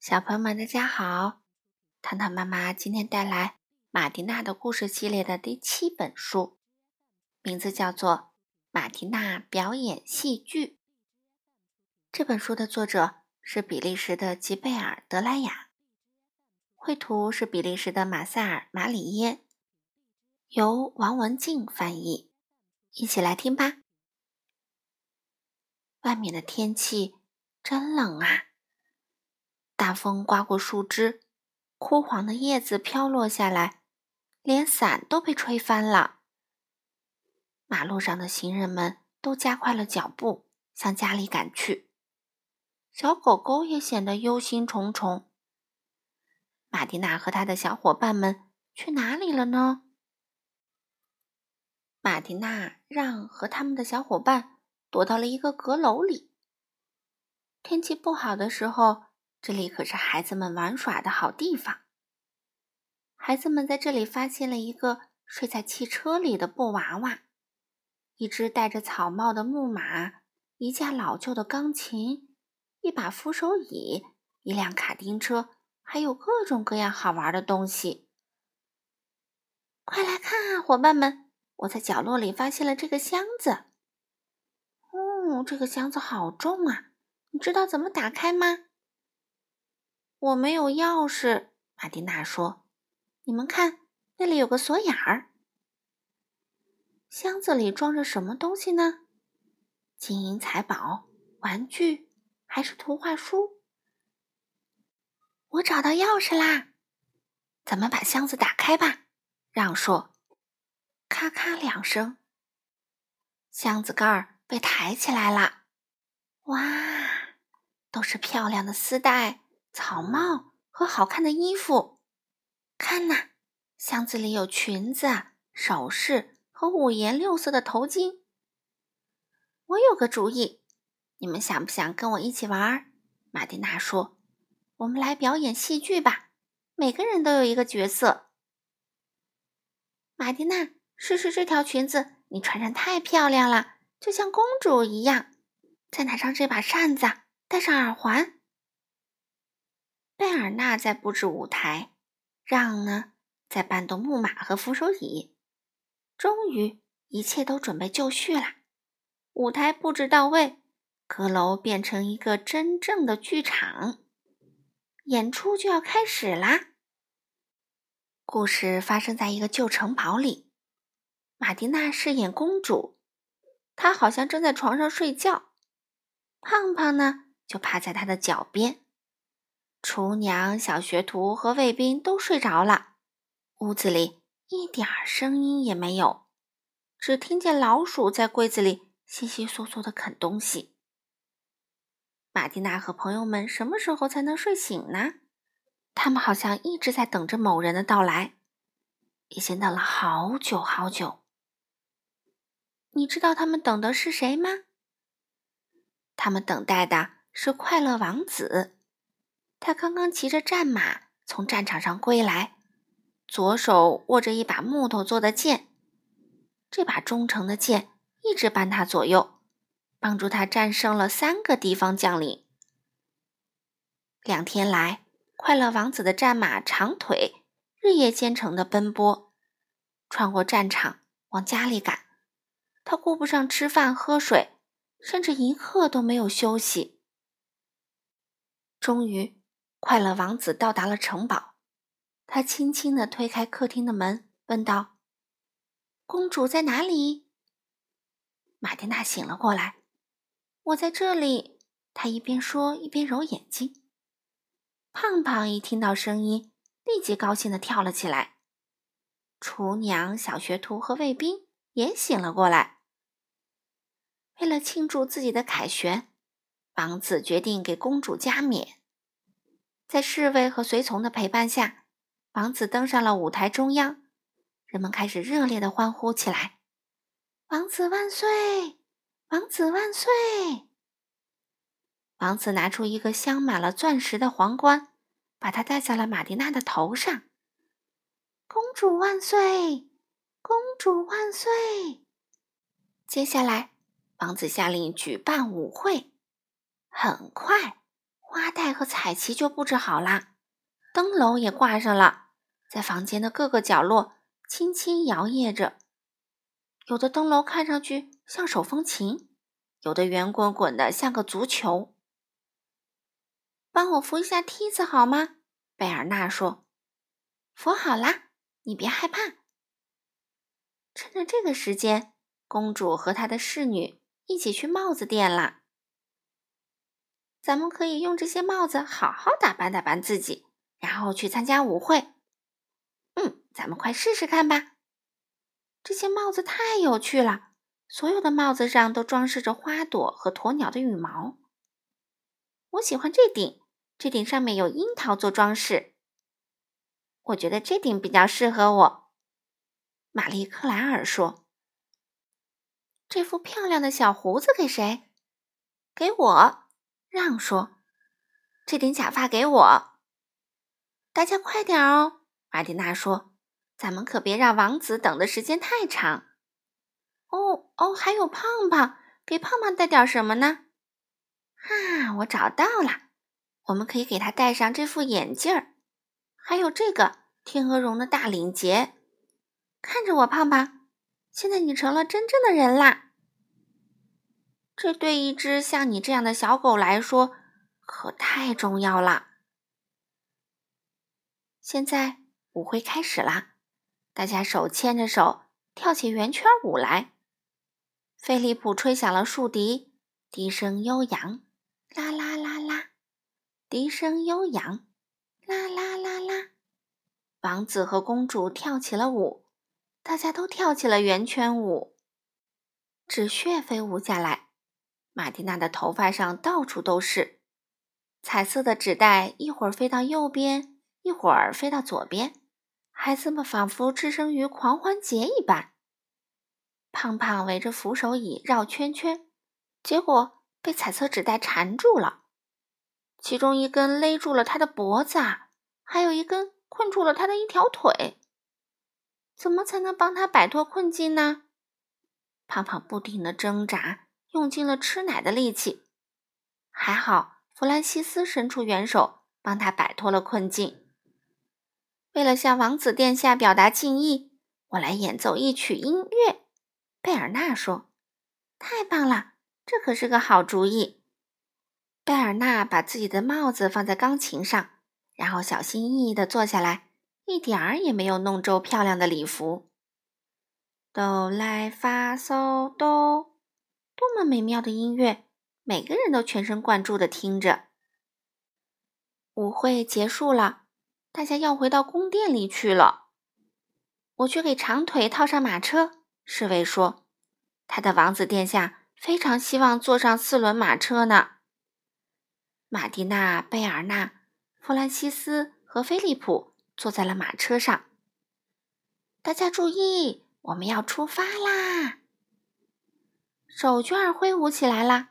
小朋友们，大家好！糖糖妈妈今天带来马蒂娜的故事系列的第七本书，名字叫做《马蒂娜表演戏剧》。这本书的作者是比利时的吉贝尔·德莱雅，绘图是比利时的马塞尔·马里耶，由王文静翻译。一起来听吧。外面的天气真冷啊！大风刮过树枝，枯黄的叶子飘落下来，连伞都被吹翻了。马路上的行人们都加快了脚步，向家里赶去。小狗狗也显得忧心忡忡。马蒂娜和他的小伙伴们去哪里了呢？马蒂娜让和他们的小伙伴躲到了一个阁楼里。天气不好的时候。这里可是孩子们玩耍的好地方。孩子们在这里发现了一个睡在汽车里的布娃娃，一只戴着草帽的木马，一架老旧的钢琴，一把扶手椅，一辆卡丁车，还有各种各样好玩的东西。快来看啊，伙伴们！我在角落里发现了这个箱子。哦，这个箱子好重啊！你知道怎么打开吗？我没有钥匙，马蒂娜说：“你们看，那里有个锁眼儿。箱子里装着什么东西呢？金银财宝、玩具，还是图画书？”我找到钥匙啦！咱们把箱子打开吧。让说：“咔咔两声，箱子盖儿被抬起来了。哇，都是漂亮的丝带。”草帽和好看的衣服，看呐，箱子里有裙子、首饰和五颜六色的头巾。我有个主意，你们想不想跟我一起玩？马蒂娜说：“我们来表演戏剧吧，每个人都有一个角色。”马蒂娜，试试这条裙子，你穿上太漂亮了，就像公主一样。再拿上这把扇子，戴上耳环。贝尔纳在布置舞台，让呢在搬动木马和扶手椅。终于，一切都准备就绪了。舞台布置到位，阁楼变成一个真正的剧场，演出就要开始啦。故事发生在一个旧城堡里。马蒂娜饰演公主，她好像正在床上睡觉。胖胖呢，就趴在她的脚边。厨娘、小学徒和卫兵都睡着了，屋子里一点声音也没有，只听见老鼠在柜子里窸窸窣窣的啃东西。马蒂娜和朋友们什么时候才能睡醒呢？他们好像一直在等着某人的到来，已经等了好久好久。你知道他们等的是谁吗？他们等待的是快乐王子。他刚刚骑着战马从战场上归来，左手握着一把木头做的剑。这把忠诚的剑一直伴他左右，帮助他战胜了三个敌方将领。两天来，快乐王子的战马长腿日夜兼程的奔波，穿过战场往家里赶。他顾不上吃饭喝水，甚至一刻都没有休息。终于。快乐王子到达了城堡，他轻轻地推开客厅的门，问道：“公主在哪里？”马蒂娜醒了过来，“我在这里。”她一边说一边揉眼睛。胖胖一听到声音，立即高兴地跳了起来。厨娘、小学徒和卫兵也醒了过来。为了庆祝自己的凯旋，王子决定给公主加冕。在侍卫和随从的陪伴下，王子登上了舞台中央，人们开始热烈的欢呼起来：“王子万岁！王子万岁！”王子拿出一个镶满了钻石的皇冠，把它戴在了玛蒂娜的头上。“公主万岁！公主万岁！”接下来，王子下令举办舞会。很快。花带和彩旗就布置好啦，灯笼也挂上了，在房间的各个角落轻轻摇曳着。有的灯笼看上去像手风琴，有的圆滚滚的像个足球。帮我扶一下梯子好吗？贝尔纳说。扶好啦，你别害怕。趁着这个时间，公主和她的侍女一起去帽子店啦。咱们可以用这些帽子好好打扮打扮自己，然后去参加舞会。嗯，咱们快试试看吧。这些帽子太有趣了，所有的帽子上都装饰着花朵和鸵鸟的羽毛。我喜欢这顶，这顶上面有樱桃做装饰。我觉得这顶比较适合我。玛丽克莱尔说：“这副漂亮的小胡子给谁？给我。”让说：“这顶假发给我。”大家快点哦！玛蒂娜说：“咱们可别让王子等的时间太长。”哦哦，还有胖胖，给胖胖带点什么呢？哈，我找到了，我们可以给他戴上这副眼镜儿，还有这个天鹅绒的大领结。看着我，胖胖，现在你成了真正的人啦！这对一只像你这样的小狗来说，可太重要了。现在舞会开始啦，大家手牵着手跳起圆圈舞来。菲利普吹响了竖笛，笛声悠扬，啦啦啦啦，笛声悠扬，啦啦啦啦。王子和公主跳起了舞，大家都跳起了圆圈舞，纸屑飞舞下来。马蒂娜的头发上到处都是彩色的纸袋，一会儿飞到右边，一会儿飞到左边。孩子们仿佛置身于狂欢节一般。胖胖围着扶手椅绕圈圈，结果被彩色纸袋缠住了。其中一根勒住了他的脖子，还有一根困住了他的一条腿。怎么才能帮他摆脱困境呢？胖胖不停地挣扎。用尽了吃奶的力气，还好弗兰西斯伸出援手，帮他摆脱了困境。为了向王子殿下表达敬意，我来演奏一曲音乐。贝尔纳说：“太棒了，这可是个好主意。”贝尔纳把自己的帽子放在钢琴上，然后小心翼翼地坐下来，一点儿也没有弄皱漂亮的礼服。哆来发嗦哆。多么美妙的音乐！每个人都全神贯注地听着。舞会结束了，大家要回到宫殿里去了。我去给长腿套上马车。侍卫说：“他的王子殿下非常希望坐上四轮马车呢。”马蒂娜、贝尔纳、弗兰西斯和菲利普坐在了马车上。大家注意，我们要出发啦！手绢挥舞起来了，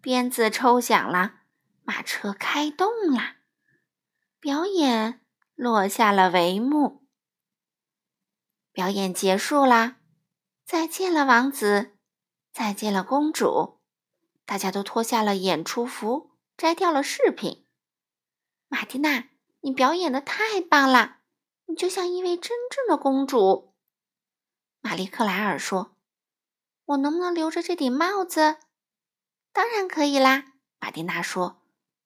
鞭子抽响了，马车开动了，表演落下了帷幕。表演结束啦，再见了，王子，再见了，公主。大家都脱下了演出服，摘掉了饰品。马蒂娜，你表演的太棒了，你就像一位真正的公主。玛丽克莱尔说。我能不能留着这顶帽子？当然可以啦，马蒂娜说。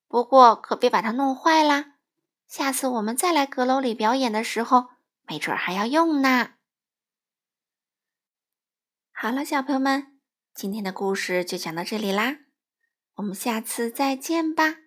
不过可别把它弄坏啦。下次我们再来阁楼里表演的时候，没准还要用呢。好了，小朋友们，今天的故事就讲到这里啦，我们下次再见吧。